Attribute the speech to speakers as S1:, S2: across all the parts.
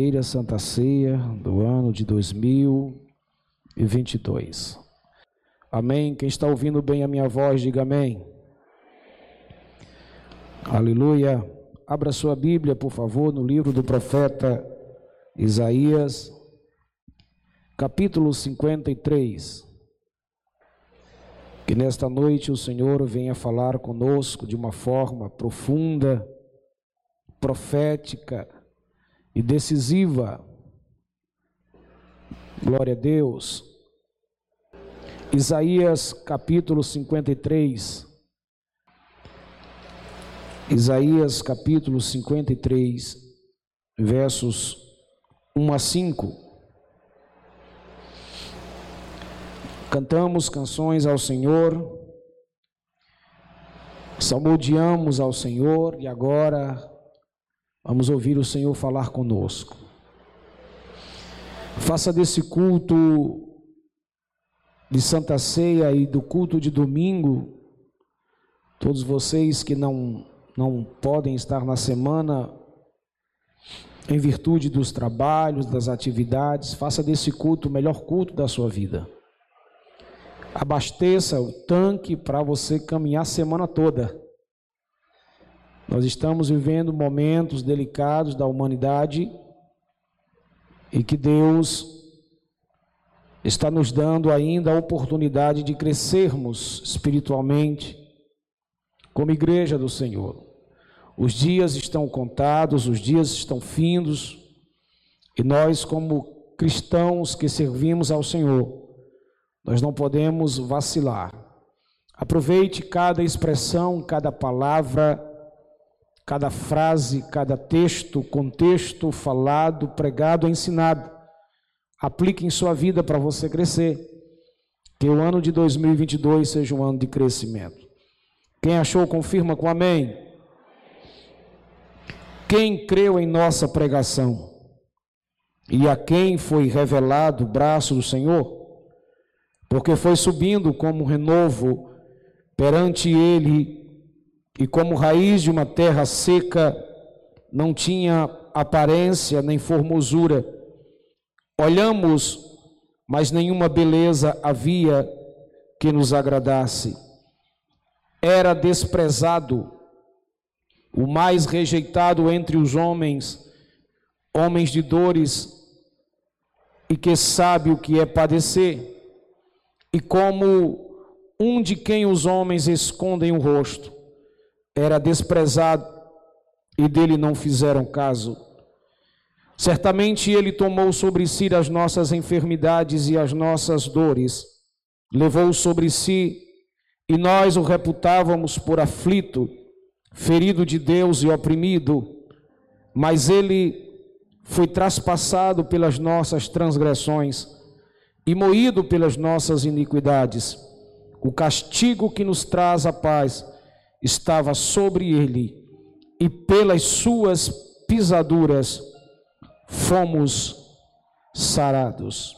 S1: primeira Santa Ceia do ano de 2022. Amém. Quem está ouvindo bem a minha voz, diga amém. Aleluia. Abra sua Bíblia, por favor, no livro do profeta Isaías, capítulo 53. Que nesta noite o Senhor venha falar conosco de uma forma profunda, profética e decisiva. Glória a Deus. Isaías capítulo 53. Isaías capítulo 53, versos 1 a 5. Cantamos canções ao Senhor, salmodiamos ao Senhor e agora Vamos ouvir o Senhor falar conosco. Faça desse culto de Santa Ceia e do culto de domingo, todos vocês que não, não podem estar na semana, em virtude dos trabalhos, das atividades, faça desse culto o melhor culto da sua vida. Abasteça o tanque para você caminhar a semana toda. Nós estamos vivendo momentos delicados da humanidade e que Deus está nos dando ainda a oportunidade de crescermos espiritualmente como igreja do Senhor. Os dias estão contados, os dias estão findos, e nós, como cristãos que servimos ao Senhor, nós não podemos vacilar. Aproveite cada expressão, cada palavra cada frase, cada texto, contexto falado, pregado, ensinado. Aplique em sua vida para você crescer. Que o ano de 2022 seja um ano de crescimento. Quem achou, confirma com amém. Quem creu em nossa pregação e a quem foi revelado o braço do Senhor, porque foi subindo como renovo perante ele e como raiz de uma terra seca, não tinha aparência nem formosura. Olhamos, mas nenhuma beleza havia que nos agradasse. Era desprezado, o mais rejeitado entre os homens, homens de dores, e que sabe o que é padecer, e como um de quem os homens escondem o rosto era desprezado e dele não fizeram caso. Certamente ele tomou sobre si as nossas enfermidades e as nossas dores, levou sobre si, e nós o reputávamos por aflito, ferido de Deus e oprimido, mas ele foi traspassado pelas nossas transgressões e moído pelas nossas iniquidades. O castigo que nos traz a paz estava sobre ele, e pelas suas pisaduras fomos sarados.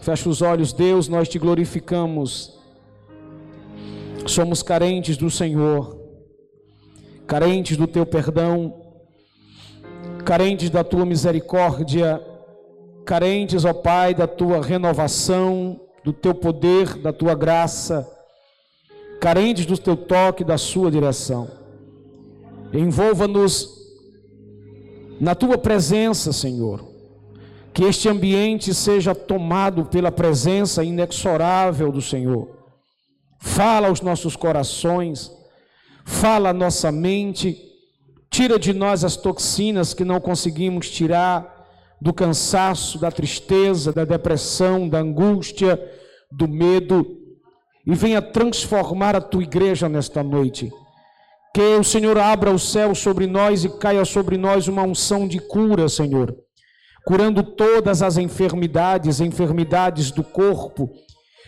S1: Fecha os olhos, Deus, nós te glorificamos. Somos carentes do Senhor, carentes do teu perdão, carentes da tua misericórdia, carentes, ó Pai, da tua renovação, do teu poder, da tua graça carentes do teu toque, da sua direção. Envolva-nos na tua presença, Senhor. Que este ambiente seja tomado pela presença inexorável do Senhor. Fala aos nossos corações, fala a nossa mente, tira de nós as toxinas que não conseguimos tirar do cansaço, da tristeza, da depressão, da angústia, do medo e venha transformar a tua igreja nesta noite. Que o Senhor abra o céu sobre nós e caia sobre nós uma unção de cura, Senhor, curando todas as enfermidades, enfermidades do corpo,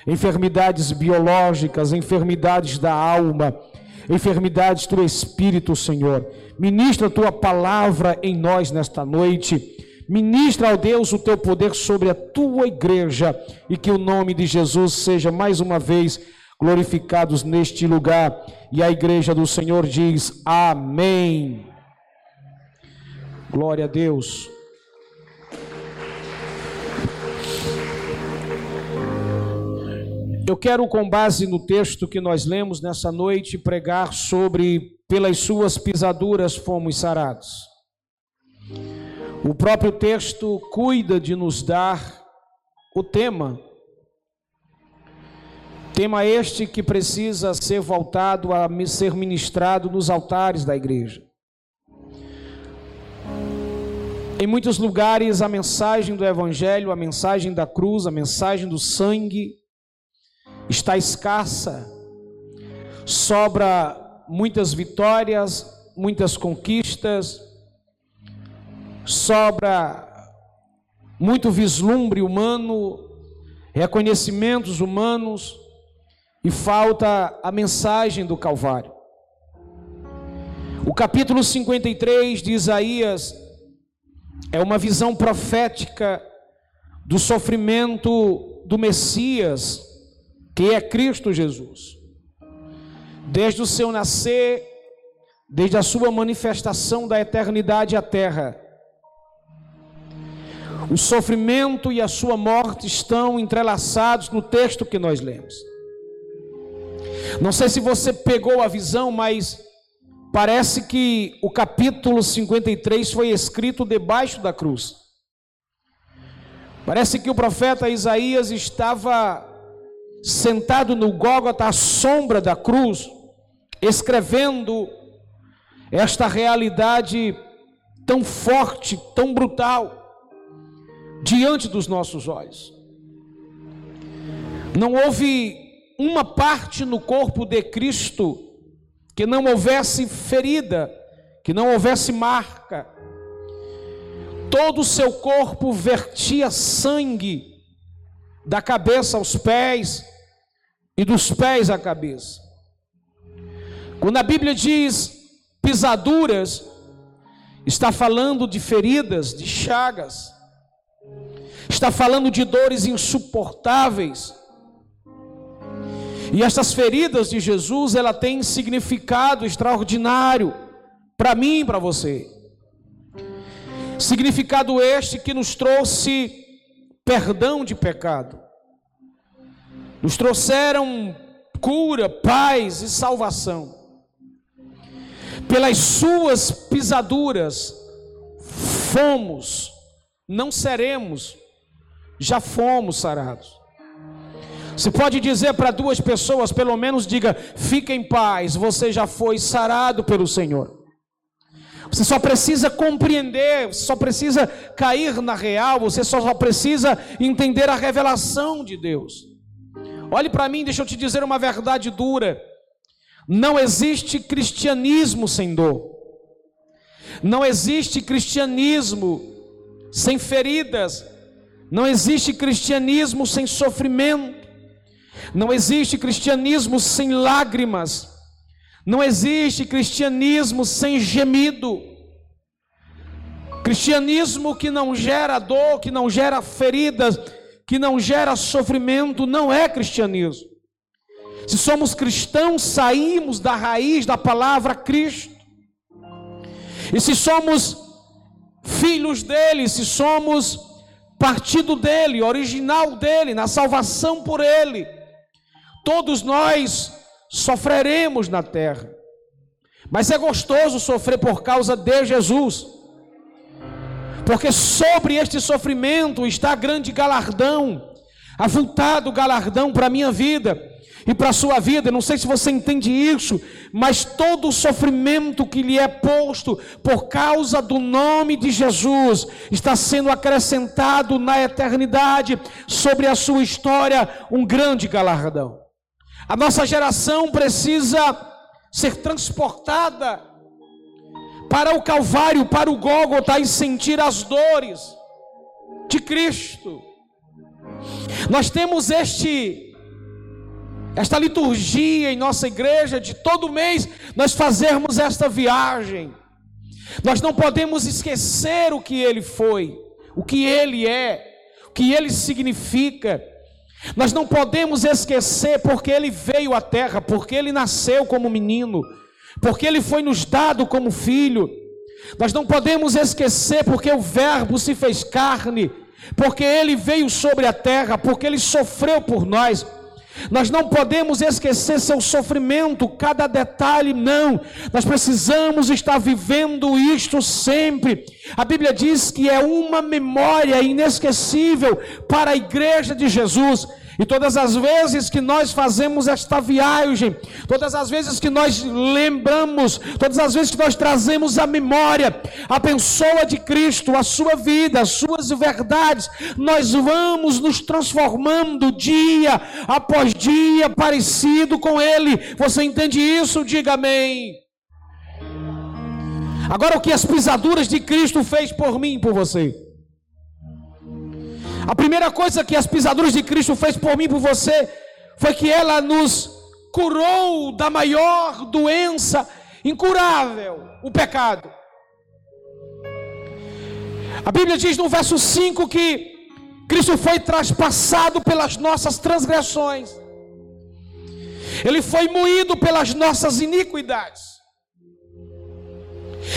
S1: enfermidades biológicas, enfermidades da alma, enfermidades do espírito, Senhor. Ministra a tua palavra em nós nesta noite. Ministra, ao Deus, o teu poder sobre a tua igreja e que o nome de Jesus seja mais uma vez glorificados neste lugar. E a igreja do Senhor diz: Amém. Glória a Deus. Eu quero, com base no texto que nós lemos nessa noite, pregar sobre pelas suas pisaduras fomos sarados. O próprio texto cuida de nos dar o tema. Tema este que precisa ser voltado a ser ministrado nos altares da igreja. Em muitos lugares, a mensagem do Evangelho, a mensagem da cruz, a mensagem do sangue, está escassa, sobra muitas vitórias, muitas conquistas, sobra muito vislumbre humano, reconhecimentos humanos e falta a mensagem do Calvário. O capítulo 53 de Isaías é uma visão profética do sofrimento do Messias que é Cristo Jesus. Desde o seu nascer, desde a sua manifestação da eternidade à terra, o sofrimento e a sua morte estão entrelaçados no texto que nós lemos. Não sei se você pegou a visão, mas parece que o capítulo 53 foi escrito debaixo da cruz. Parece que o profeta Isaías estava sentado no Gólgota à sombra da cruz, escrevendo esta realidade tão forte, tão brutal, diante dos nossos olhos. Não houve uma parte no corpo de Cristo que não houvesse ferida, que não houvesse marca. Todo o seu corpo vertia sangue, da cabeça aos pés, e dos pés à cabeça. Quando a Bíblia diz pisaduras, está falando de feridas, de chagas, está falando de dores insuportáveis. E essas feridas de Jesus, ela tem significado extraordinário para mim e para você. Significado este que nos trouxe perdão de pecado nos trouxeram cura, paz e salvação. Pelas suas pisaduras fomos, não seremos, já fomos sarados. Você pode dizer para duas pessoas, pelo menos diga: fique em paz, você já foi sarado pelo Senhor. Você só precisa compreender, você só precisa cair na real, você só precisa entender a revelação de Deus. Olhe para mim, deixa eu te dizer uma verdade dura. Não existe cristianismo sem dor. Não existe cristianismo sem feridas. Não existe cristianismo sem sofrimento. Não existe cristianismo sem lágrimas. Não existe cristianismo sem gemido. Cristianismo que não gera dor, que não gera feridas, que não gera sofrimento não é cristianismo. Se somos cristãos, saímos da raiz da palavra Cristo. E se somos filhos dele, se somos partido dele, original dele, na salvação por ele, todos nós sofreremos na terra. Mas é gostoso sofrer por causa de Jesus porque sobre este sofrimento está grande galardão, avultado galardão para a minha vida e para a sua vida. Não sei se você entende isso, mas todo o sofrimento que lhe é posto por causa do nome de Jesus está sendo acrescentado na eternidade sobre a sua história um grande galardão. A nossa geração precisa ser transportada para o Calvário, para o Gólgota e sentir as dores de Cristo. Nós temos este esta liturgia em nossa igreja de todo mês nós fazermos esta viagem. Nós não podemos esquecer o que ele foi, o que ele é, o que ele significa. Nós não podemos esquecer porque ele veio à terra, porque ele nasceu como menino, porque ele foi nos dado como filho. Nós não podemos esquecer porque o Verbo se fez carne, porque ele veio sobre a terra, porque ele sofreu por nós. Nós não podemos esquecer seu sofrimento, cada detalhe, não. Nós precisamos estar vivendo isto sempre. A Bíblia diz que é uma memória inesquecível para a igreja de Jesus. E todas as vezes que nós fazemos esta viagem, todas as vezes que nós lembramos, todas as vezes que nós trazemos à memória a pessoa de Cristo, a sua vida, as suas verdades, nós vamos nos transformando dia após dia parecido com Ele. Você entende isso? Diga amém. Agora, o que as pisaduras de Cristo fez por mim e por você? A primeira coisa que as pisaduras de Cristo fez por mim e por você foi que ela nos curou da maior doença incurável, o pecado. A Bíblia diz no verso 5 que Cristo foi traspassado pelas nossas transgressões, Ele foi moído pelas nossas iniquidades.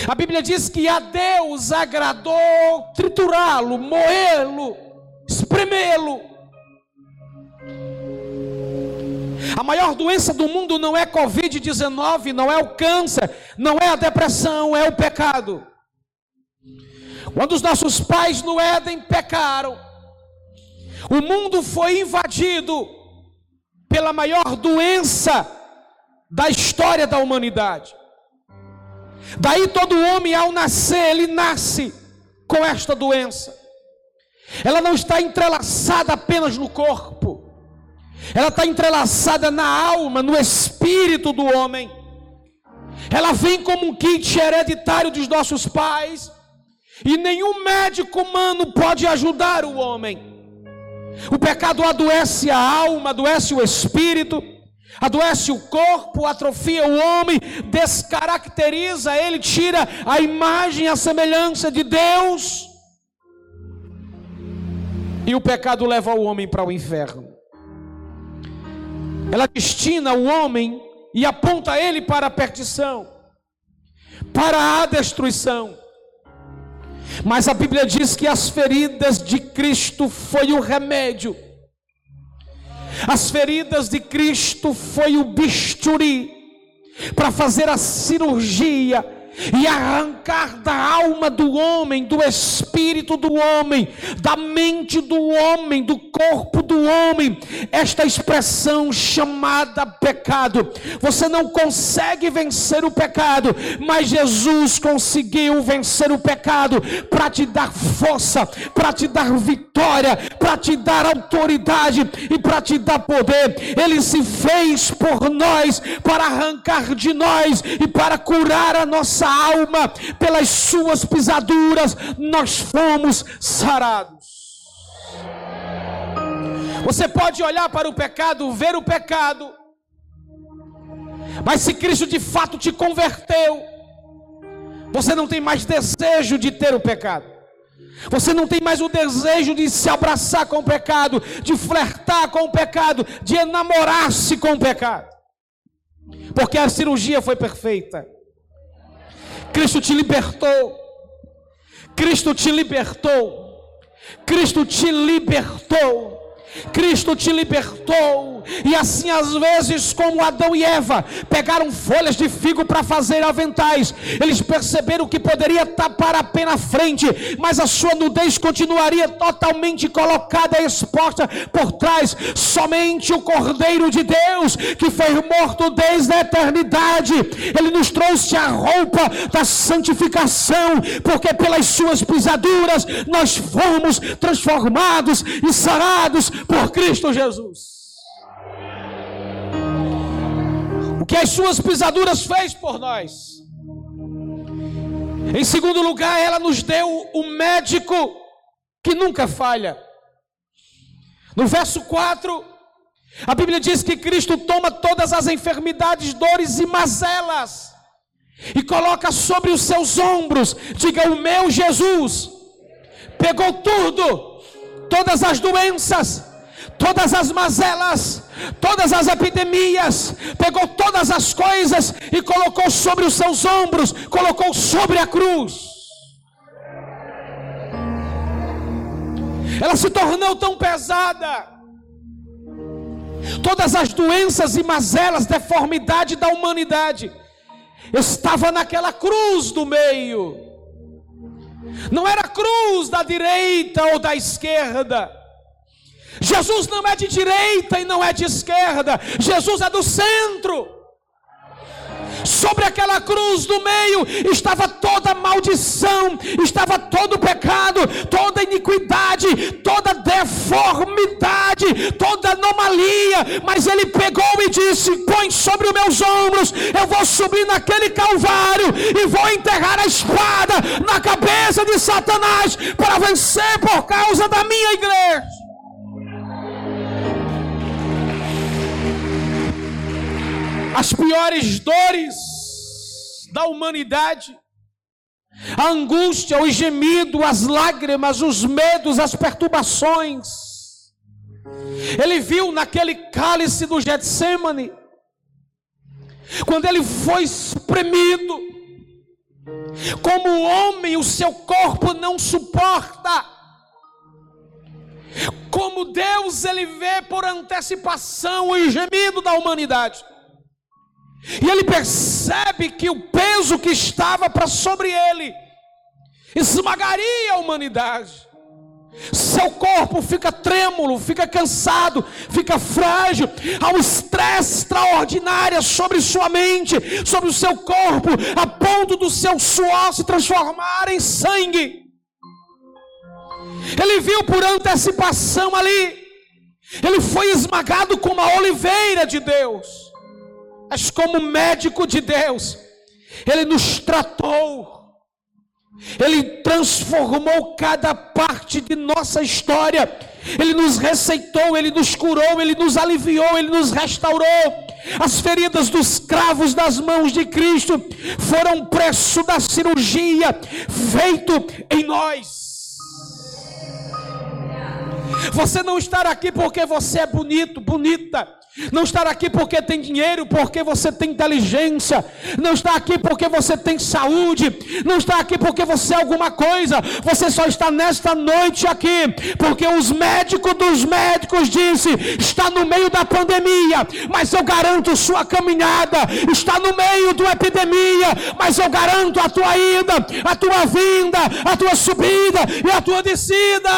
S1: A Bíblia diz que a Deus agradou triturá-lo, moê-lo, espremê-lo. A maior doença do mundo não é Covid-19, não é o câncer, não é a depressão, é o pecado. Quando os nossos pais no Éden pecaram, o mundo foi invadido pela maior doença da história da humanidade. Daí todo homem ao nascer, ele nasce com esta doença. Ela não está entrelaçada apenas no corpo, ela está entrelaçada na alma, no espírito do homem. Ela vem como um kit hereditário dos nossos pais, e nenhum médico humano pode ajudar o homem. O pecado adoece a alma, adoece o espírito, adoece o corpo, atrofia o homem, descaracteriza ele, tira a imagem, a semelhança de Deus. E o pecado leva o homem para o inferno. Ela destina o homem e aponta ele para a perdição, para a destruição. Mas a Bíblia diz que as feridas de Cristo foi o remédio. As feridas de Cristo foi o bisturi para fazer a cirurgia e arrancar da alma do homem, do espírito do homem, da mente do homem, do corpo do homem, esta expressão chamada pecado. Você não consegue vencer o pecado, mas Jesus conseguiu vencer o pecado para te dar força, para te dar vitória, para te dar autoridade e para te dar poder. Ele se fez por nós para arrancar de nós e para curar a nossa nossa alma, pelas suas pisaduras, nós fomos sarados. Você pode olhar para o pecado, ver o pecado, mas se Cristo de fato te converteu, você não tem mais desejo de ter o pecado. Você não tem mais o desejo de se abraçar com o pecado, de flertar com o pecado, de enamorar-se com o pecado. Porque a cirurgia foi perfeita. Cristo te libertou. Cristo te libertou. Cristo te libertou. Cristo te libertou, e assim às vezes, como Adão e Eva pegaram folhas de figo para fazer aventais, eles perceberam que poderia tapar a pena frente, mas a sua nudez continuaria totalmente colocada e exposta por trás. Somente o Cordeiro de Deus, que foi morto desde a eternidade, ele nos trouxe a roupa da santificação, porque pelas suas pisaduras nós fomos transformados e sarados por Cristo Jesus. O que as suas pisaduras fez por nós. Em segundo lugar, ela nos deu o médico que nunca falha. No verso 4, a Bíblia diz que Cristo toma todas as enfermidades, dores e mazelas e coloca sobre os seus ombros. Diga: O meu Jesus pegou tudo, todas as doenças, todas as mazelas, todas as epidemias, pegou todas as coisas e colocou sobre os seus ombros, colocou sobre a cruz. Ela se tornou tão pesada Todas as doenças e mazelas, deformidade da humanidade, estava naquela cruz do meio. Não era cruz da direita ou da esquerda. Jesus não é de direita e não é de esquerda. Jesus é do centro. Sobre aquela cruz do meio estava toda maldição, estava todo pecado, toda iniquidade, toda deformidade, toda anomalia. Mas ele pegou e disse: Põe sobre os meus ombros, eu vou subir naquele calvário e vou enterrar a espada na cabeça de Satanás para vencer por causa da minha igreja. As piores dores da humanidade, a angústia, o gemido, as lágrimas, os medos, as perturbações. Ele viu naquele cálice do Getsemane, quando ele foi espremido, como homem, o seu corpo não suporta. Como Deus, ele vê por antecipação o gemido da humanidade. E ele percebe que o peso que estava para sobre ele esmagaria a humanidade. Seu corpo fica trêmulo, fica cansado, fica frágil. Há um estresse extraordinário sobre sua mente, sobre o seu corpo, a ponto do seu suor se transformar em sangue. Ele viu por antecipação ali. Ele foi esmagado como a oliveira de Deus mas como médico de Deus, Ele nos tratou, Ele transformou cada parte de nossa história, Ele nos receitou, Ele nos curou, Ele nos aliviou, Ele nos restaurou. As feridas dos cravos das mãos de Cristo foram preço da cirurgia feito em nós. Você não está aqui porque você é bonito, bonita. Não estar aqui porque tem dinheiro, porque você tem inteligência. Não está aqui porque você tem saúde. Não está aqui porque você é alguma coisa. Você só está nesta noite aqui porque os médicos dos médicos disse está no meio da pandemia, mas eu garanto sua caminhada. Está no meio uma epidemia, mas eu garanto a tua ida, a tua vinda, a tua subida e a tua descida.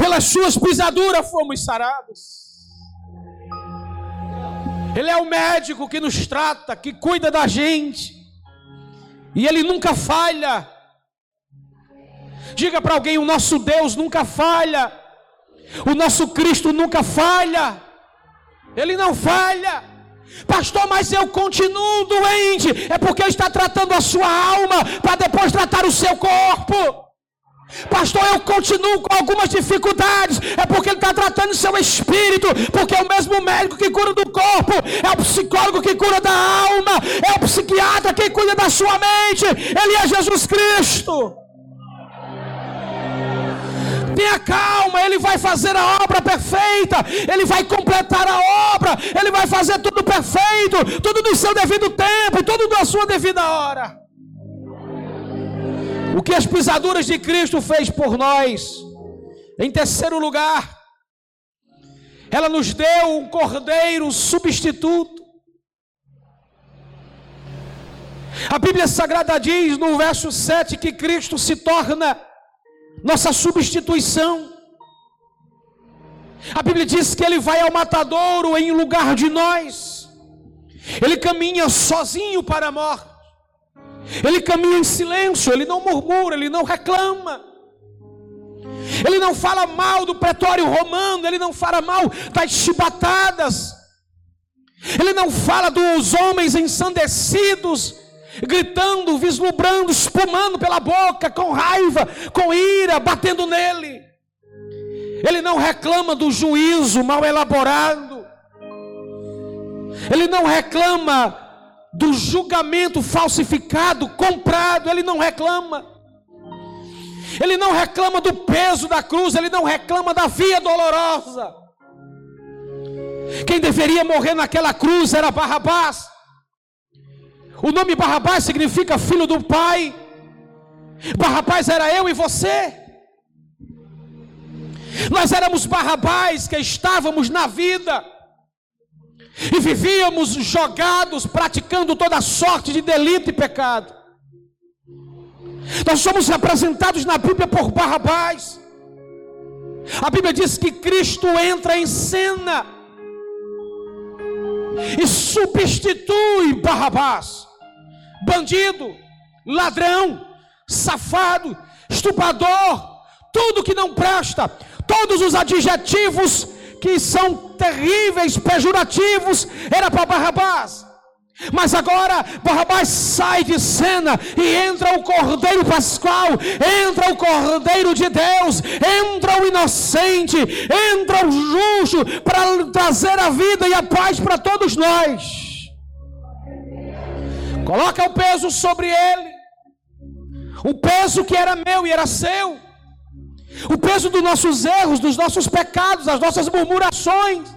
S1: Pelas suas pisaduras fomos sarados. Ele é o médico que nos trata, que cuida da gente, e ele nunca falha. Diga para alguém: o nosso Deus nunca falha, o nosso Cristo nunca falha, ele não falha. Pastor, mas eu continuo doente, é porque ele está tratando a sua alma para depois tratar o seu corpo. Pastor, eu continuo com algumas dificuldades. É porque ele está tratando seu espírito. Porque é o mesmo médico que cura do corpo. É o psicólogo que cura da alma. É o psiquiatra que cuida da sua mente. Ele é Jesus Cristo. Tenha calma, Ele vai fazer a obra perfeita, Ele vai completar a obra, Ele vai fazer tudo perfeito, tudo no seu devido tempo, tudo na sua devida hora. O que as pisaduras de Cristo fez por nós. Em terceiro lugar, ela nos deu um cordeiro substituto. A Bíblia Sagrada diz no verso 7 que Cristo se torna nossa substituição. A Bíblia diz que ele vai ao matadouro em lugar de nós. Ele caminha sozinho para a morte. Ele caminha em silêncio, ele não murmura, ele não reclama. Ele não fala mal do pretório romano, ele não fala mal das chibatadas. Ele não fala dos homens ensandecidos, gritando, vislumbrando, espumando pela boca, com raiva, com ira, batendo nele. Ele não reclama do juízo mal elaborado. Ele não reclama do julgamento falsificado, comprado, ele não reclama. Ele não reclama do peso da cruz, ele não reclama da via dolorosa. Quem deveria morrer naquela cruz era Barrabás. O nome Barrabás significa filho do pai. Barrabás era eu e você. Nós éramos Barrabás que estávamos na vida e vivíamos jogados, praticando toda sorte de delito e pecado. Nós somos representados na Bíblia por Barrabás. A Bíblia diz que Cristo entra em cena e substitui Barrabás, bandido, ladrão, safado, estuprador, tudo que não presta, todos os adjetivos que são terríveis, pejorativos, era para Barrabás. Mas agora Barrabás sai de cena e entra o Cordeiro Pascual, entra o Cordeiro de Deus, entra o inocente, entra o justo para trazer a vida e a paz para todos nós. Coloca o peso sobre ele, o peso que era meu e era seu, o peso dos nossos erros, dos nossos pecados, das nossas murmurações,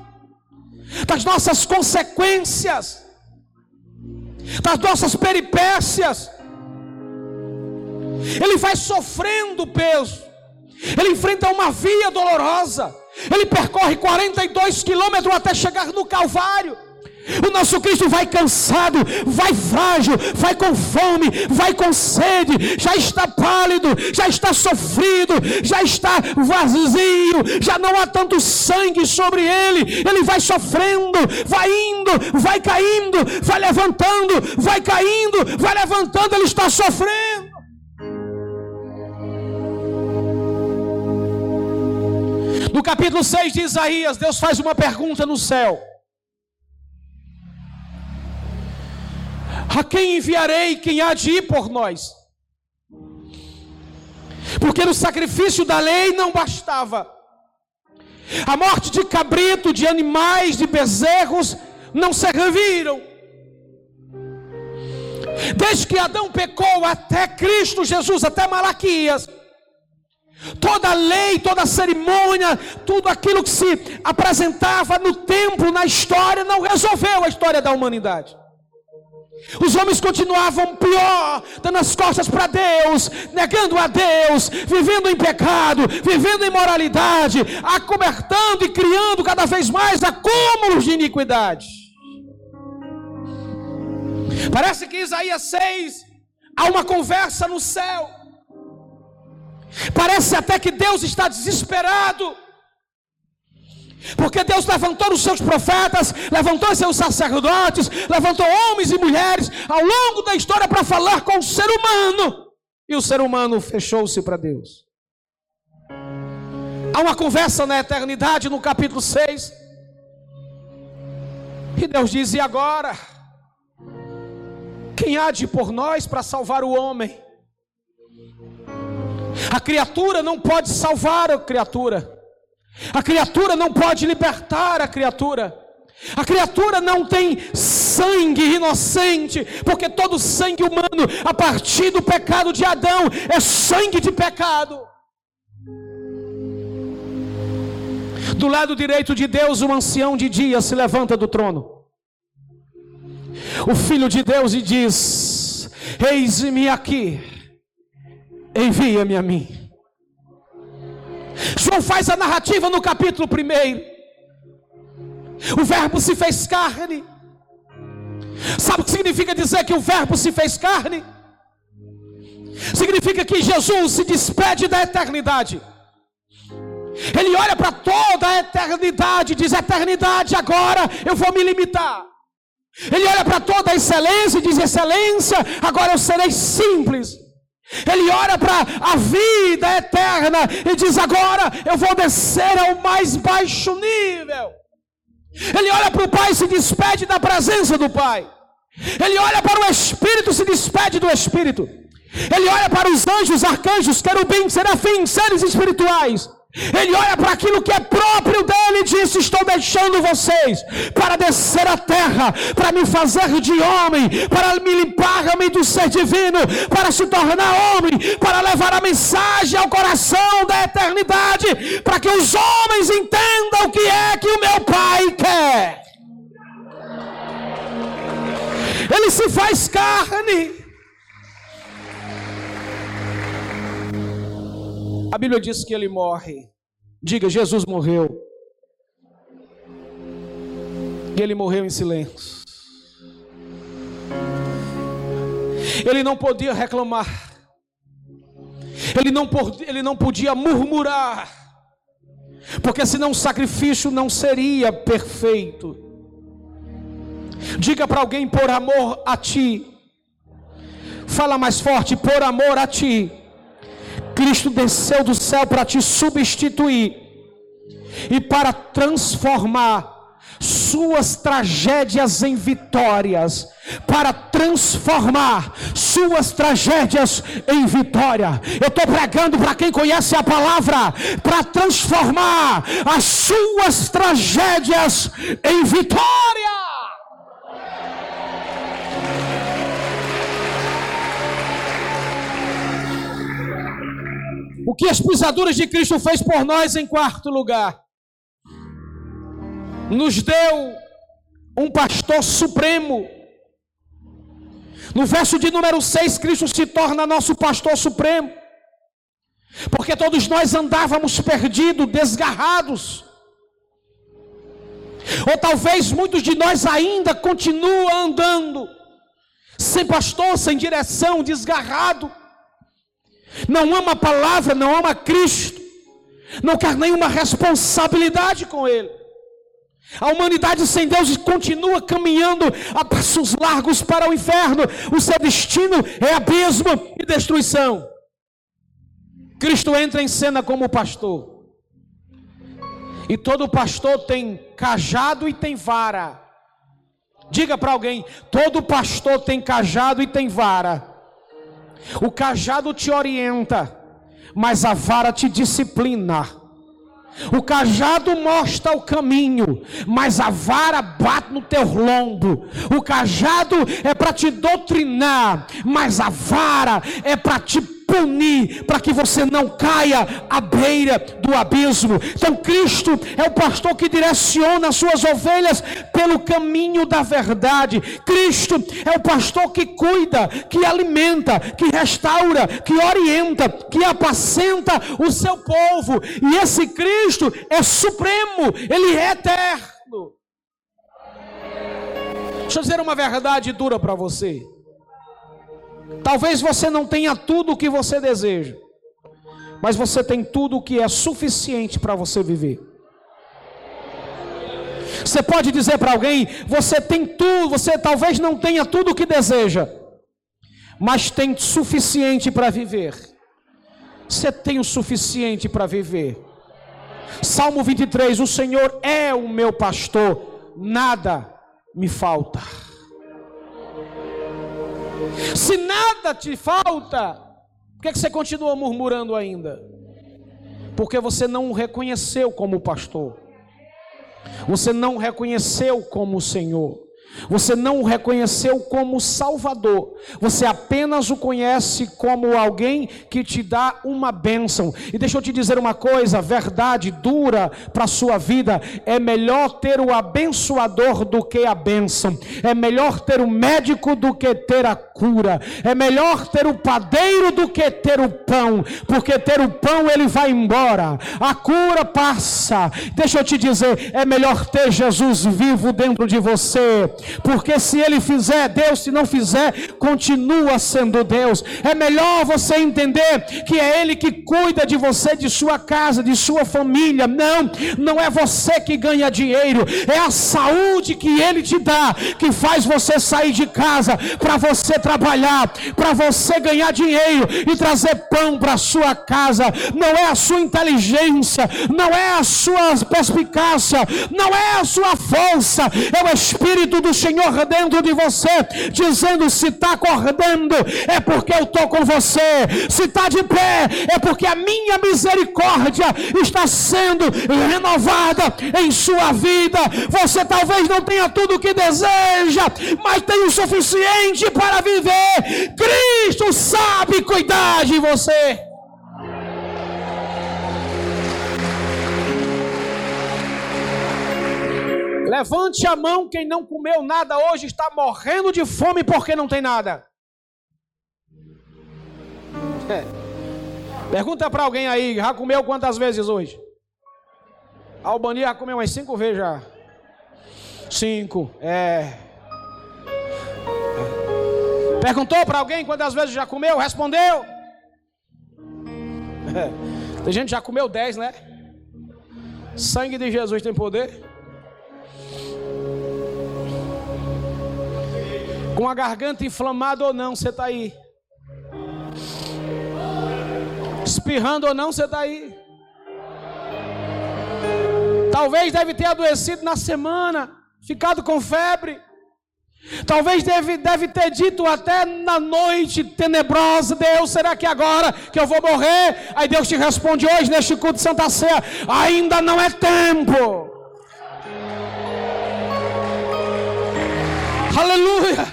S1: das nossas consequências das nossas peripécias. Ele vai sofrendo peso. Ele enfrenta uma via dolorosa. Ele percorre 42 quilômetros até chegar no Calvário. O nosso Cristo vai cansado, vai frágil, vai com fome, vai com sede, já está pálido, já está sofrido, já está vazio, já não há tanto sangue sobre ele. Ele vai sofrendo, vai indo, vai caindo, vai levantando, vai caindo, vai levantando, ele está sofrendo. No capítulo 6 de Isaías, Deus faz uma pergunta no céu. A quem enviarei? Quem há de ir por nós? Porque no sacrifício da lei não bastava. A morte de cabrito, de animais, de bezerros não serviram. Desde que Adão pecou até Cristo Jesus, até Malaquias, toda a lei, toda a cerimônia, tudo aquilo que se apresentava no templo, na história, não resolveu a história da humanidade. Os homens continuavam pior, dando as costas para Deus, negando a Deus, vivendo em pecado, vivendo em moralidade, acobertando e criando cada vez mais acúmulos de iniquidade. Parece que Isaías 6 há uma conversa no céu. Parece até que Deus está desesperado porque Deus levantou os seus profetas, levantou os seus sacerdotes, levantou homens e mulheres ao longo da história para falar com o ser humano. E o ser humano fechou-se para Deus. Há uma conversa na eternidade no capítulo 6. E Deus diz: E agora? Quem há de por nós para salvar o homem? A criatura não pode salvar a criatura. A criatura não pode libertar a criatura. A criatura não tem sangue inocente, porque todo sangue humano, a partir do pecado de Adão, é sangue de pecado. Do lado direito de Deus, o ancião de dia se levanta do trono. O filho de Deus e diz: Eis-me aqui, envia-me a mim. João faz a narrativa no capítulo 1. O Verbo se fez carne. Sabe o que significa dizer que o Verbo se fez carne? Significa que Jesus se despede da eternidade. Ele olha para toda a eternidade, diz: Eternidade, agora eu vou me limitar. Ele olha para toda a excelência e diz: Excelência, agora eu serei simples. Ele olha para a vida eterna e diz: Agora eu vou descer ao mais baixo nível. Ele olha para o Pai e se despede da presença do Pai. Ele olha para o Espírito e se despede do Espírito. Ele olha para os anjos, arcanjos, querubins, serafins, seres espirituais. Ele olha para aquilo que é próprio dele e diz: Estou deixando vocês para descer a terra, para me fazer de homem, para me limpar-me do ser divino, para se tornar homem, para levar a mensagem ao coração da eternidade, para que os homens entendam o que é que o meu Pai quer. Ele se faz carne. A Bíblia diz que ele morre. Diga, Jesus morreu. E ele morreu em silêncio. Ele não podia reclamar. Ele não, ele não podia murmurar. Porque senão o sacrifício não seria perfeito. Diga para alguém por amor a ti. Fala mais forte, por amor a ti. Cristo desceu do céu para te substituir e para transformar suas tragédias em vitórias, para transformar suas tragédias em vitória. Eu estou pregando para quem conhece a palavra, para transformar as suas tragédias em vitória. O que as pisaduras de Cristo fez por nós em quarto lugar? Nos deu um pastor supremo. No verso de número 6, Cristo se torna nosso pastor supremo. Porque todos nós andávamos perdidos, desgarrados. Ou talvez muitos de nós ainda continuam andando sem pastor, sem direção, desgarrado não ama a palavra, não ama Cristo, não quer nenhuma responsabilidade com Ele. A humanidade sem Deus continua caminhando a passos largos para o inferno. O seu destino é abismo e destruição. Cristo entra em cena como pastor. E todo pastor tem cajado e tem vara. Diga para alguém: todo pastor tem cajado e tem vara. O cajado te orienta, mas a vara te disciplina. O cajado mostra o caminho, mas a vara bate no teu lombo. O cajado é para te doutrinar, mas a vara é para te punir para que você não caia à beira do abismo. Então Cristo é o pastor que direciona as suas ovelhas pelo caminho da verdade. Cristo é o pastor que cuida, que alimenta, que restaura, que orienta, que apacenta o seu povo. E esse Cristo é supremo, ele é eterno. Deixa eu dizer uma verdade dura para você. Talvez você não tenha tudo o que você deseja, mas você tem tudo o que é suficiente para você viver. Você pode dizer para alguém: você tem tudo, você talvez não tenha tudo o que deseja, mas tem suficiente para viver. Você tem o suficiente para viver. Salmo 23: O Senhor é o meu pastor, nada me falta. Se nada te falta, por que, você continua murmurando ainda? Porque você não o reconheceu como pastor, você não o reconheceu como Senhor. Você não o reconheceu como Salvador, você apenas o conhece como alguém que te dá uma bênção. E deixa eu te dizer uma coisa: verdade dura para a sua vida. É melhor ter o abençoador do que a bênção, é melhor ter o médico do que ter a cura, é melhor ter o padeiro do que ter o pão, porque ter o pão ele vai embora, a cura passa. Deixa eu te dizer: é melhor ter Jesus vivo dentro de você porque se ele fizer, Deus, se não fizer, continua sendo Deus. É melhor você entender que é Ele que cuida de você, de sua casa, de sua família. Não, não é você que ganha dinheiro, é a saúde que Ele te dá, que faz você sair de casa para você trabalhar, para você ganhar dinheiro e trazer pão para sua casa. Não é a sua inteligência, não é a sua perspicácia, não é a sua força, é o Espírito do Senhor dentro de você, dizendo: se está acordando, é porque eu estou com você, se está de pé, é porque a minha misericórdia está sendo renovada em sua vida. Você talvez não tenha tudo o que deseja, mas tem o suficiente para viver. Cristo sabe cuidar de você. Levante a mão quem não comeu nada hoje está morrendo de fome porque não tem nada. É. Pergunta para alguém aí, já comeu quantas vezes hoje? Albania já comeu umas cinco vezes já. Cinco, é. Perguntou para alguém quantas vezes já comeu? Respondeu. É. Tem gente que já comeu dez, né? Sangue de Jesus tem poder. Com a garganta inflamada ou não, você está aí. Espirrando ou não, você está aí. Talvez deve ter adoecido na semana, ficado com febre. Talvez deve, deve ter dito até na noite tenebrosa: Deus, será que agora que eu vou morrer? Aí Deus te responde hoje neste culto de Santa Ceia: ainda não é tempo. Aleluia.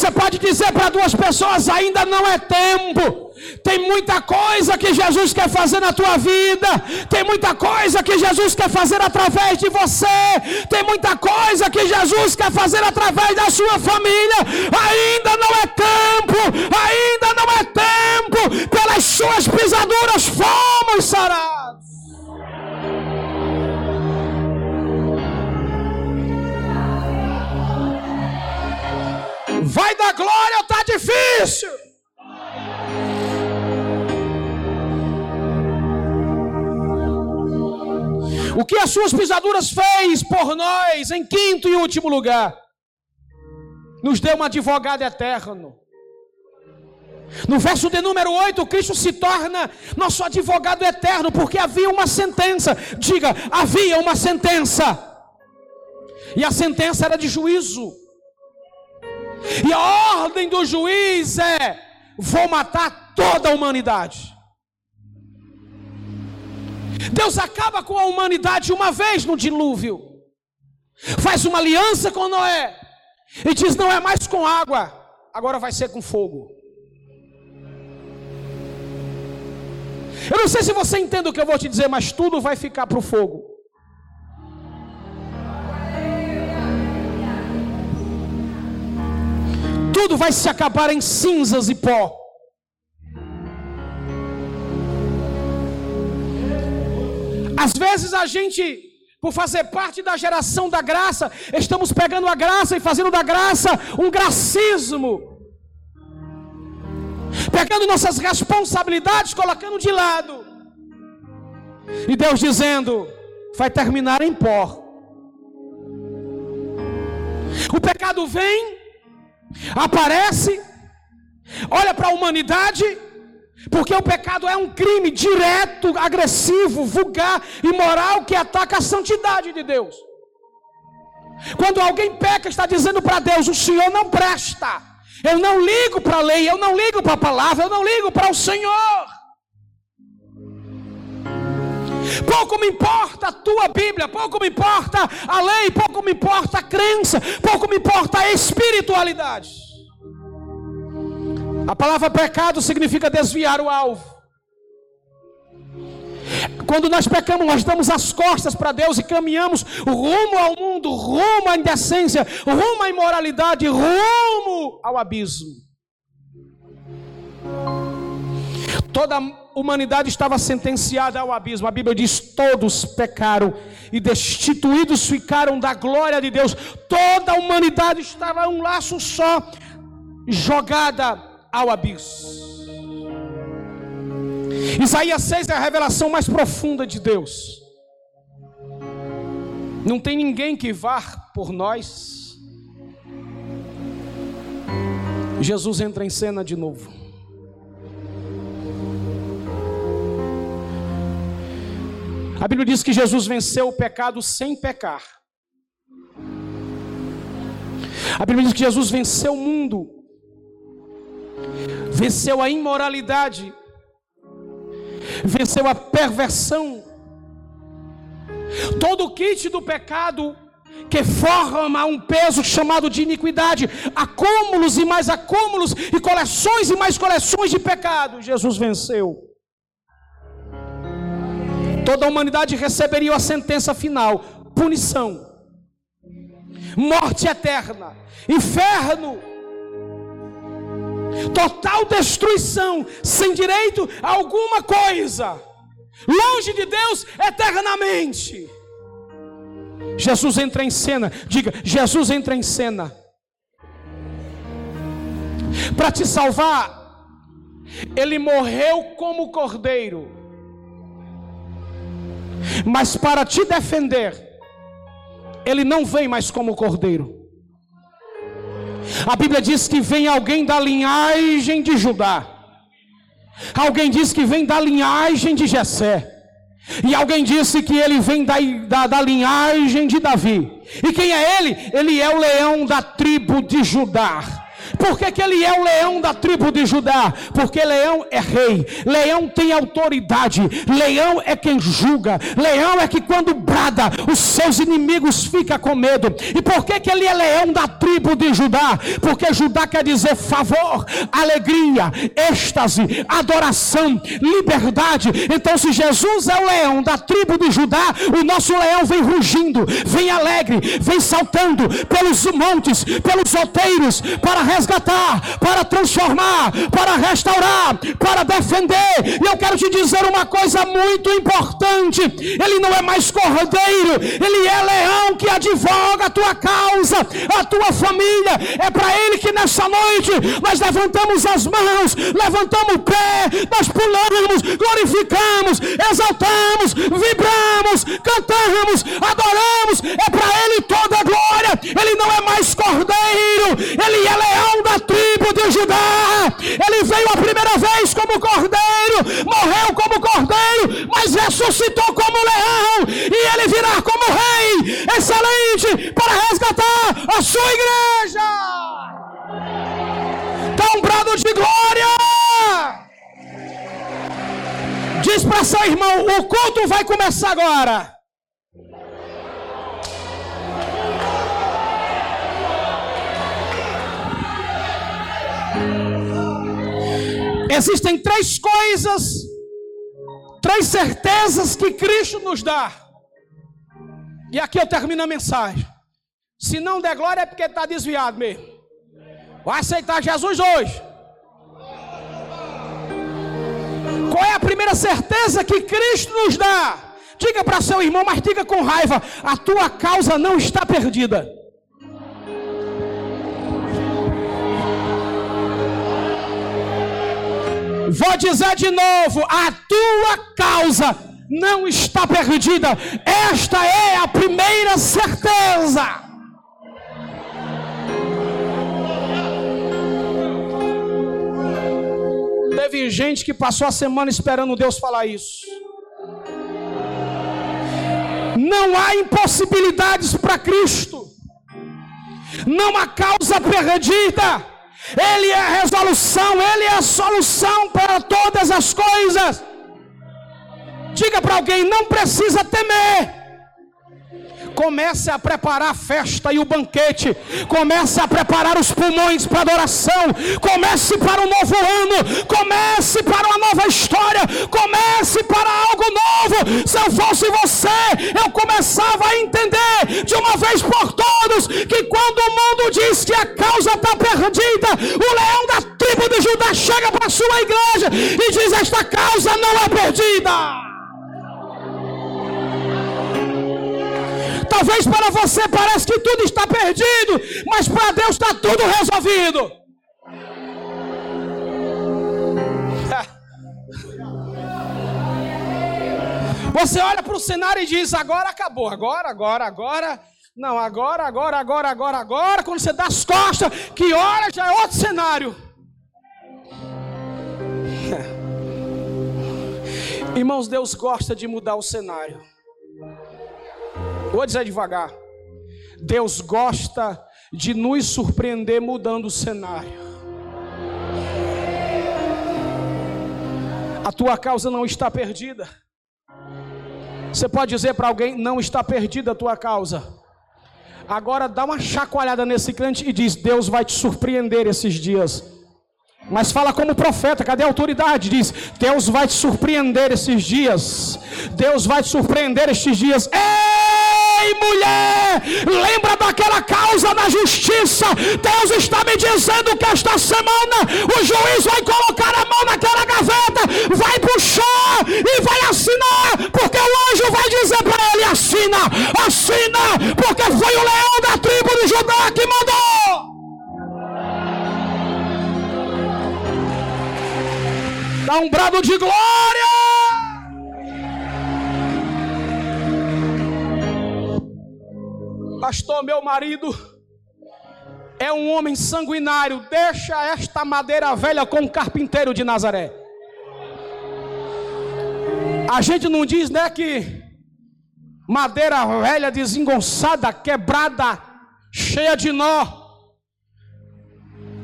S1: Você pode dizer para duas pessoas: ainda não é tempo. Tem muita coisa que Jesus quer fazer na tua vida. Tem muita coisa que Jesus quer fazer através de você. Tem muita coisa que Jesus quer fazer através da sua família. Ainda não é tempo. Ainda não é tempo. Pelas suas pisaduras fomos sarados. Vai dar glória está difícil? O que as suas pisaduras fez por nós, em quinto e último lugar? Nos deu um advogado eterno. No verso de número 8, Cristo se torna nosso advogado eterno, porque havia uma sentença. Diga, havia uma sentença. E a sentença era de juízo. E a ordem do juiz é: vou matar toda a humanidade. Deus acaba com a humanidade uma vez no dilúvio, faz uma aliança com Noé e diz: não é mais com água, agora vai ser com fogo. Eu não sei se você entende o que eu vou te dizer, mas tudo vai ficar para o fogo. Tudo vai se acabar em cinzas e pó. Às vezes a gente, por fazer parte da geração da graça, estamos pegando a graça e fazendo da graça um gracismo. Pegando nossas responsabilidades, colocando de lado. E Deus dizendo: vai terminar em pó. O pecado vem, aparece, olha para a humanidade porque o pecado é um crime direto, agressivo, vulgar, imoral que ataca a santidade de Deus. Quando alguém peca, está dizendo para Deus: o Senhor não presta. Eu não ligo para a lei, eu não ligo para a palavra, eu não ligo para o Senhor. Pouco me importa a tua Bíblia, pouco me importa a lei, pouco me importa a crença, pouco me importa a espiritualidade. A palavra pecado significa desviar o alvo. Quando nós pecamos, nós damos as costas para Deus e caminhamos rumo ao mundo, rumo à indecência, rumo à imoralidade, rumo ao abismo. Toda humanidade estava sentenciada ao abismo. A Bíblia diz: todos pecaram e destituídos ficaram da glória de Deus. Toda a humanidade estava um laço só, jogada ao abismo. Isaías 6 é a revelação mais profunda de Deus. Não tem ninguém que vá por nós. Jesus entra em cena de novo. A Bíblia diz que Jesus venceu o pecado sem pecar. A Bíblia diz que Jesus venceu o mundo venceu a imoralidade, venceu a perversão. Todo o kit do pecado que forma um peso chamado de iniquidade, acúmulos e mais acúmulos, e coleções e mais coleções de pecado, Jesus venceu. Toda a humanidade receberia a sentença final: punição, morte eterna, inferno total destruição, sem direito a alguma coisa, longe de Deus eternamente. Jesus entra em cena, diga: Jesus entra em cena para te salvar. Ele morreu como cordeiro, mas para te defender, ele não vem mais como cordeiro. A Bíblia diz que vem alguém da linhagem de Judá. Alguém diz que vem da linhagem de Jessé. E alguém disse que ele vem da, da, da, linhagem de Davi. E quem é ele? Ele é o leão da tribo de Judá. Por que, que ele é o leão da tribo de Judá? Porque leão é rei, leão tem autoridade, leão é quem julga, leão é que quando brada, os seus inimigos ficam com medo. E por que, que ele é leão da tribo de Judá? Porque Judá quer dizer favor, alegria, êxtase, adoração, liberdade. Então, se Jesus é o leão da tribo de Judá, o nosso leão vem rugindo, vem alegre, vem saltando pelos montes, pelos outeiros, para resgatar, para transformar, para restaurar, para defender. E eu quero te dizer uma coisa muito importante: ele não é mais cordeiro, ele é leão que advoga a tua causa, a tua família. É para ele que nessa noite nós levantamos as mãos, levantamos o pé, nós pulamos, glorificamos, exaltamos, vibramos, cantamos, adoramos. É para ele toda a glória. Ele não é mais cordeiro, ele é leão da tribo de Judá. Ele veio a primeira vez como cordeiro, morreu como cordeiro, mas ressuscitou como leão. E ele virá como rei, excelente, para resgatar a sua igreja. Dá um brado de glória. Diz para seu irmão: o culto vai começar agora. Existem três coisas, três certezas que Cristo nos dá. E aqui eu termino a mensagem. Se não der glória é porque está desviado mesmo. Vai aceitar Jesus hoje. Qual é a primeira certeza que Cristo nos dá? Diga para seu irmão, mas diga com raiva: a tua causa não está perdida. Vou dizer de novo: a tua causa não está perdida. Esta é a primeira certeza. Teve gente que passou a semana esperando Deus falar isso. Não há impossibilidades para Cristo. Não há causa perdida. Ele é a resolução, Ele é a solução para todas as coisas. Diga para alguém: não precisa temer. Comece a preparar a festa e o banquete. Comece a preparar os pulmões para adoração. Comece para um novo ano. Comece para uma nova história. Eu fosse você, eu começava a entender de uma vez por todos que quando o mundo diz que a causa está perdida, o leão da tribo de Judá chega para a sua igreja e diz: Esta causa não é perdida. Talvez para você parece que tudo está perdido, mas para Deus está tudo resolvido. Você olha para o cenário e diz: agora acabou, agora, agora, agora. Não, agora, agora, agora, agora, agora. Quando você dá as costas, que hora já é outro cenário. Irmãos, Deus gosta de mudar o cenário. Vou dizer devagar. Deus gosta de nos surpreender mudando o cenário. A tua causa não está perdida. Você pode dizer para alguém: não está perdida a tua causa. Agora dá uma chacoalhada nesse crente e diz: Deus vai te surpreender esses dias. Mas fala como profeta, cadê a autoridade? Diz: Deus vai te surpreender esses dias. Deus vai te surpreender estes dias. Ei! Ei, mulher, lembra daquela causa da justiça. Deus está me dizendo que esta semana o juiz vai colocar a mão naquela gaveta, vai puxar e vai assinar, porque o anjo vai dizer para ele: assina, assina, porque foi o leão da tribo de Judá que mandou. Dá um brado de glória. Pastor, meu marido é um homem sanguinário. Deixa esta madeira velha com o carpinteiro de Nazaré. A gente não diz, né, que madeira velha, desengonçada, quebrada, cheia de nó,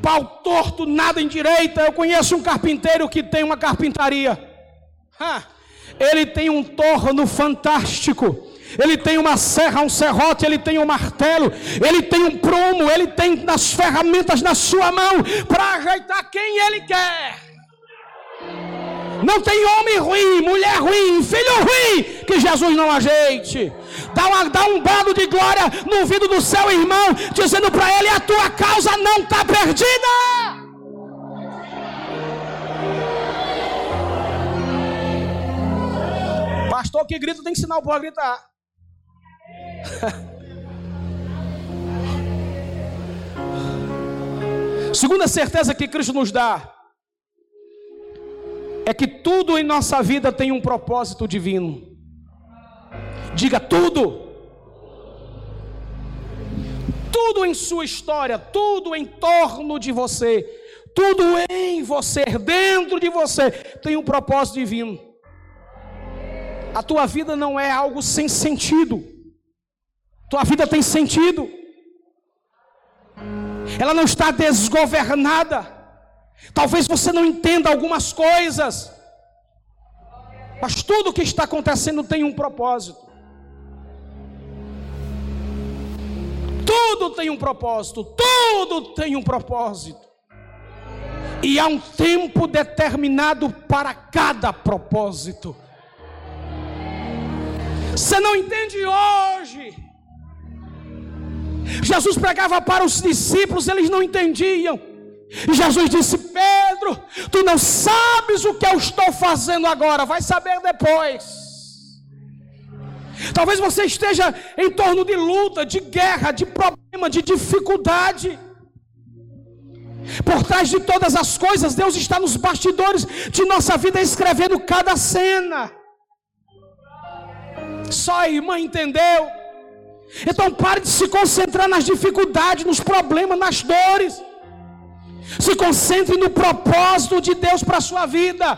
S1: pau torto, nada em direita. Eu conheço um carpinteiro que tem uma carpintaria. Ele tem um torno fantástico ele tem uma serra, um serrote, ele tem um martelo, ele tem um prumo, ele tem as ferramentas na sua mão para ajeitar quem ele quer. Não tem homem ruim, mulher ruim, filho ruim que Jesus não ajeite. Dá, uma, dá um bando de glória no ouvido do seu irmão, dizendo para ele: a tua causa não está perdida. Pastor que grita tem que ensinar o povo a gritar. Segunda certeza que Cristo nos dá é que tudo em nossa vida tem um propósito divino. Diga tudo. Tudo em sua história, tudo em torno de você, tudo em você, dentro de você, tem um propósito divino. A tua vida não é algo sem sentido. Tua vida tem sentido. Ela não está desgovernada. Talvez você não entenda algumas coisas. Mas tudo o que está acontecendo tem um propósito. Tudo tem um propósito, tudo tem um propósito. E há um tempo determinado para cada propósito. Você não entende hoje. Jesus pregava para os discípulos, eles não entendiam. E Jesus disse: Pedro, tu não sabes o que eu estou fazendo agora, vai saber depois. Talvez você esteja em torno de luta, de guerra, de problema, de dificuldade. Por trás de todas as coisas, Deus está nos bastidores de nossa vida escrevendo cada cena. Só a irmã entendeu. Então pare de se concentrar nas dificuldades, nos problemas, nas dores. Se concentre no propósito de Deus para a sua vida.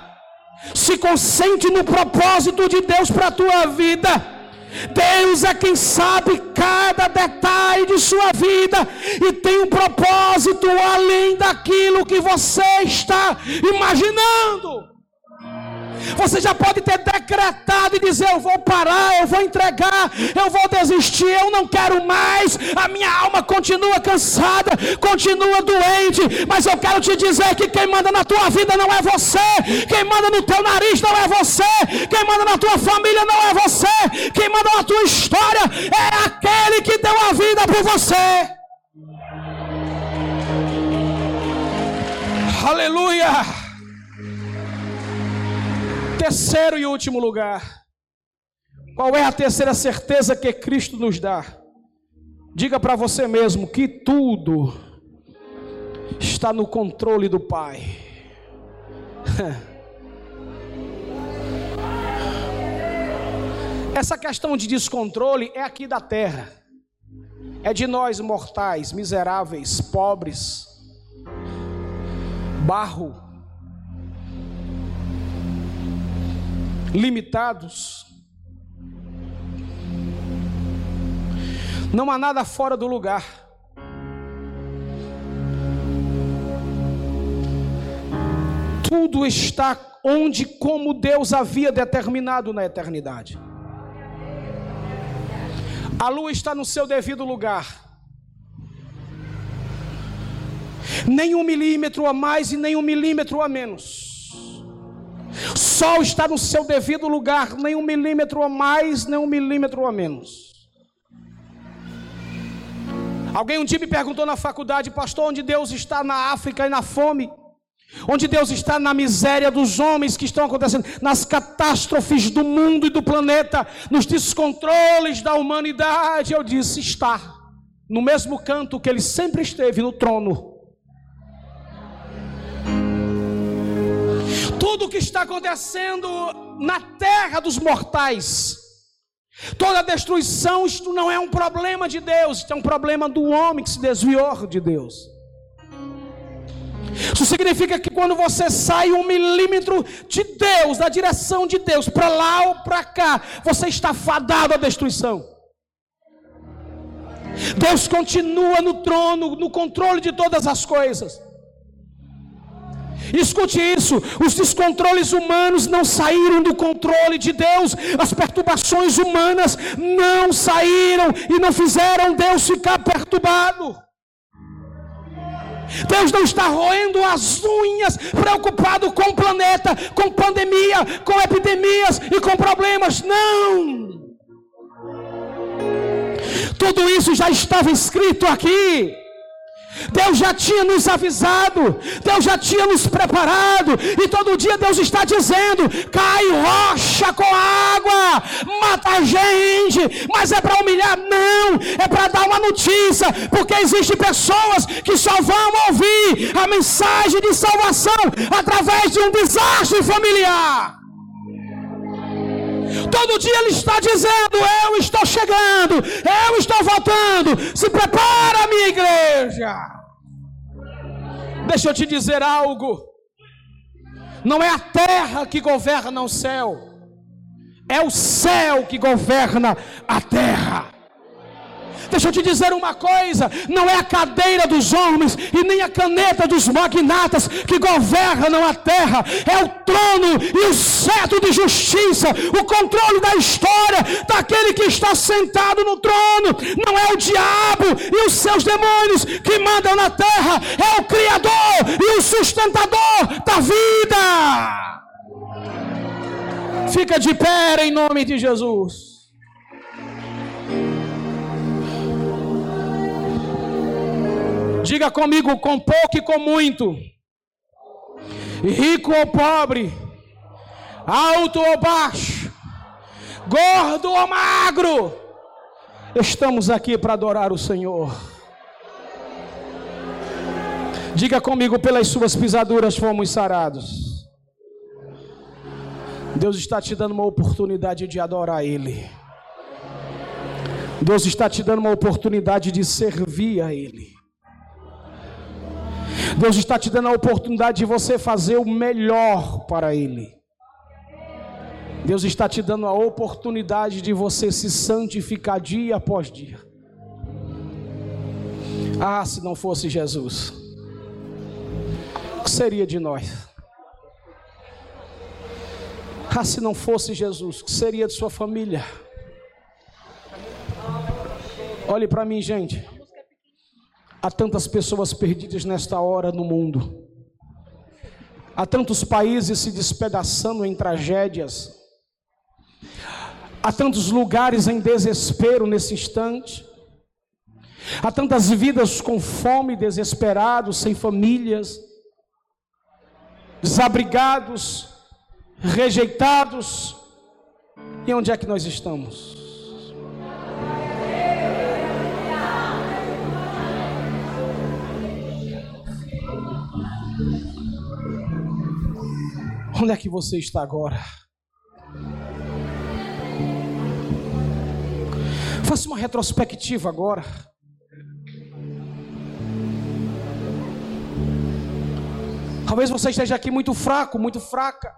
S1: Se concentre no propósito de Deus para a tua vida. Deus é quem sabe cada detalhe de sua vida e tem um propósito além daquilo que você está imaginando. Você já pode ter decretado e dizer: Eu vou parar, eu vou entregar, eu vou desistir, eu não quero mais. A minha alma continua cansada, continua doente. Mas eu quero te dizer que quem manda na tua vida não é você, quem manda no teu nariz não é você, quem manda na tua família não é você, quem manda na tua história é aquele que deu a vida por você. Aleluia! Terceiro e último lugar. Qual é a terceira certeza que Cristo nos dá? Diga para você mesmo que tudo está no controle do Pai. Essa questão de descontrole é aqui da terra, é de nós mortais, miseráveis, pobres, barro. Limitados. Não há nada fora do lugar. Tudo está onde, como Deus havia determinado na eternidade. A lua está no seu devido lugar. Nem um milímetro a mais e nem um milímetro a menos sol está no seu devido lugar, nem um milímetro a mais, nem um milímetro a menos. Alguém um dia me perguntou na faculdade, pastor, onde Deus está na África e na fome? Onde Deus está na miséria dos homens que estão acontecendo, nas catástrofes do mundo e do planeta, nos descontroles da humanidade. Eu disse: está no mesmo canto que ele sempre esteve no trono. Tudo o que está acontecendo na terra dos mortais, toda destruição, isto não é um problema de Deus, isto é um problema do homem que se desviou de Deus. Isso significa que quando você sai um milímetro de Deus, da direção de Deus, para lá ou para cá, você está fadado à destruição. Deus continua no trono, no controle de todas as coisas. Escute isso: os descontroles humanos não saíram do controle de Deus, as perturbações humanas não saíram e não fizeram Deus ficar perturbado. Deus não está roendo as unhas, preocupado com o planeta, com pandemia, com epidemias e com problemas. Não! Tudo isso já estava escrito aqui. Deus já tinha nos avisado, Deus já tinha nos preparado, e todo dia Deus está dizendo: cai rocha com água, mata a gente, mas é para humilhar? Não, é para dar uma notícia, porque existem pessoas que só vão ouvir a mensagem de salvação através de um desastre familiar. Todo dia Ele está dizendo: Eu estou chegando, eu estou voltando. Se prepara, minha igreja. Deixa eu te dizer algo. Não é a terra que governa o céu, é o céu que governa a terra. Deixa eu te dizer uma coisa: não é a cadeira dos homens e nem a caneta dos magnatas que governam a terra, é o trono e o cetro de justiça, o controle da história daquele que está sentado no trono. Não é o diabo e os seus demônios que mandam na terra, é o Criador e o sustentador da vida. Fica de pé em nome de Jesus. Diga comigo, com pouco e com muito, rico ou pobre, alto ou baixo, gordo ou magro, estamos aqui para adorar o Senhor. Diga comigo, pelas suas pisaduras fomos sarados. Deus está te dando uma oportunidade de adorar Ele. Deus está te dando uma oportunidade de servir a Ele. Deus está te dando a oportunidade de você fazer o melhor para Ele. Deus está te dando a oportunidade de você se santificar dia após dia. Ah, se não fosse Jesus, o que seria de nós? Ah, se não fosse Jesus, o que seria de sua família? Olhe para mim, gente. Há tantas pessoas perdidas nesta hora no mundo. Há tantos países se despedaçando em tragédias. Há tantos lugares em desespero nesse instante. Há tantas vidas com fome, desesperados, sem famílias, desabrigados, rejeitados. E onde é que nós estamos? Onde é que você está agora? Faça uma retrospectiva agora. Talvez você esteja aqui muito fraco, muito fraca,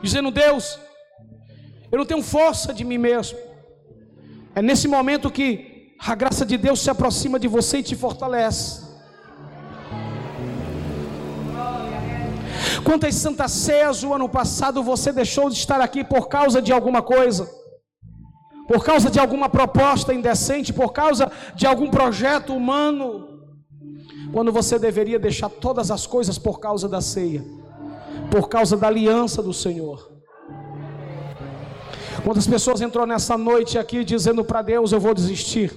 S1: dizendo: Deus, eu não tenho força de mim mesmo. É nesse momento que a graça de Deus se aproxima de você e te fortalece. Quantas santas ceias o ano passado você deixou de estar aqui por causa de alguma coisa? Por causa de alguma proposta indecente, por causa de algum projeto humano? Quando você deveria deixar todas as coisas por causa da ceia, por causa da aliança do Senhor. Quantas pessoas entrou nessa noite aqui dizendo para Deus: Eu vou desistir.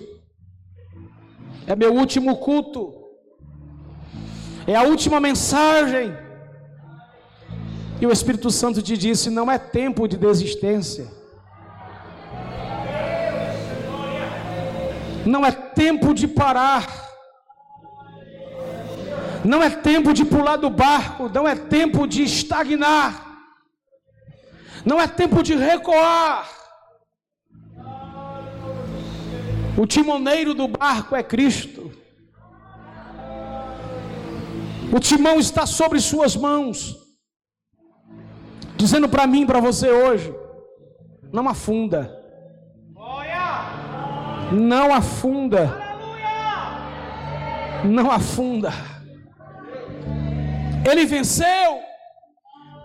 S1: É meu último culto. É a última mensagem. E o Espírito Santo te disse: não é tempo de desistência. Não é tempo de parar. Não é tempo de pular do barco, não é tempo de estagnar. Não é tempo de recuar. O timoneiro do barco é Cristo. O timão está sobre suas mãos. Dizendo para mim, para você hoje, não afunda. Não afunda. Não afunda. Ele venceu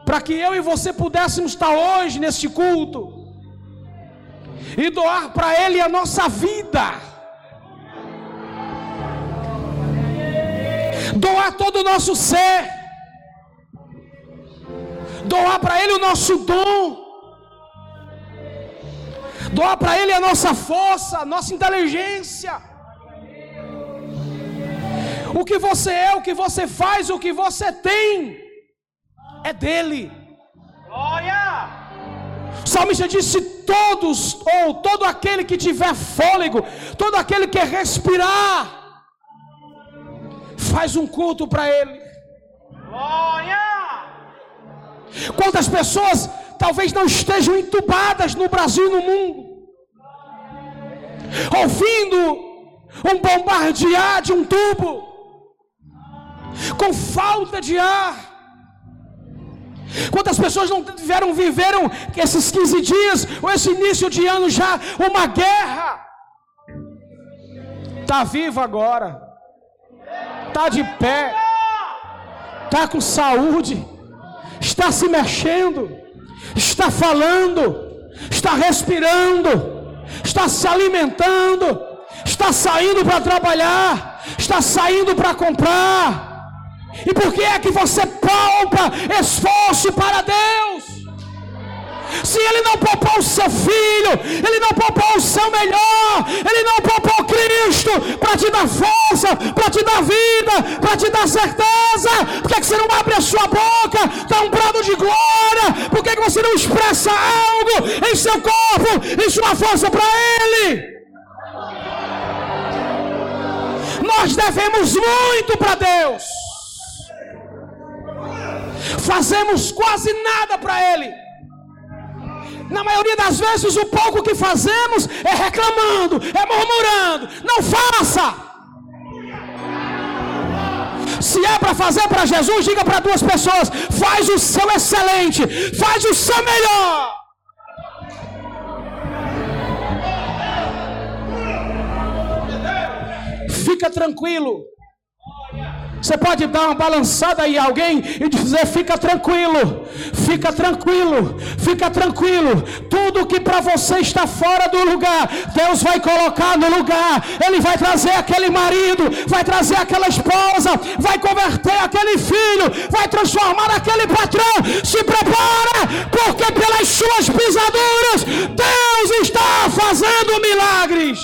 S1: para que eu e você pudéssemos estar hoje neste culto e doar para Ele a nossa vida. Doar todo o nosso ser, doar para Ele o nosso dom, doar para Ele a nossa força, a nossa inteligência. O que você é, o que você faz, o que você tem, é dele. Glória! O salmista disse: todos, ou todo aquele que tiver fôlego, todo aquele que respirar, faz um culto para ele. Glória! Quantas pessoas talvez não estejam entubadas no Brasil e no mundo, ouvindo um bombardear de um tubo, com falta de ar. Quantas pessoas não tiveram, viveram esses 15 dias, ou esse início de ano já, uma guerra? Está vivo agora, está de pé, está com saúde, está se mexendo, está falando, está respirando, está se alimentando, está saindo para trabalhar, está saindo para comprar e por que é que você poupa esforço para Deus? Se Ele não poupou o seu filho, Ele não poupou o seu melhor, Ele não poupou Cristo para te dar força, para te dar vida, para te dar certeza, por que, que você não abre a sua boca, dá um brado de glória, por que, que você não expressa algo em seu corpo, em sua força para Ele? Nós devemos muito para Deus fazemos quase nada para Ele. Na maioria das vezes, o pouco que fazemos é reclamando, é murmurando. Não faça. Se é para fazer para Jesus, diga para duas pessoas: faz o seu excelente, faz o seu melhor. Fica tranquilo. Você pode dar uma balançada aí alguém e dizer: fica tranquilo, fica tranquilo, fica tranquilo. Tudo que para você está fora do lugar, Deus vai colocar no lugar. Ele vai trazer aquele marido, vai trazer aquela esposa, vai converter aquele filho, vai transformar aquele patrão. Se prepara, porque pelas suas pisaduras, Deus está fazendo um milagre.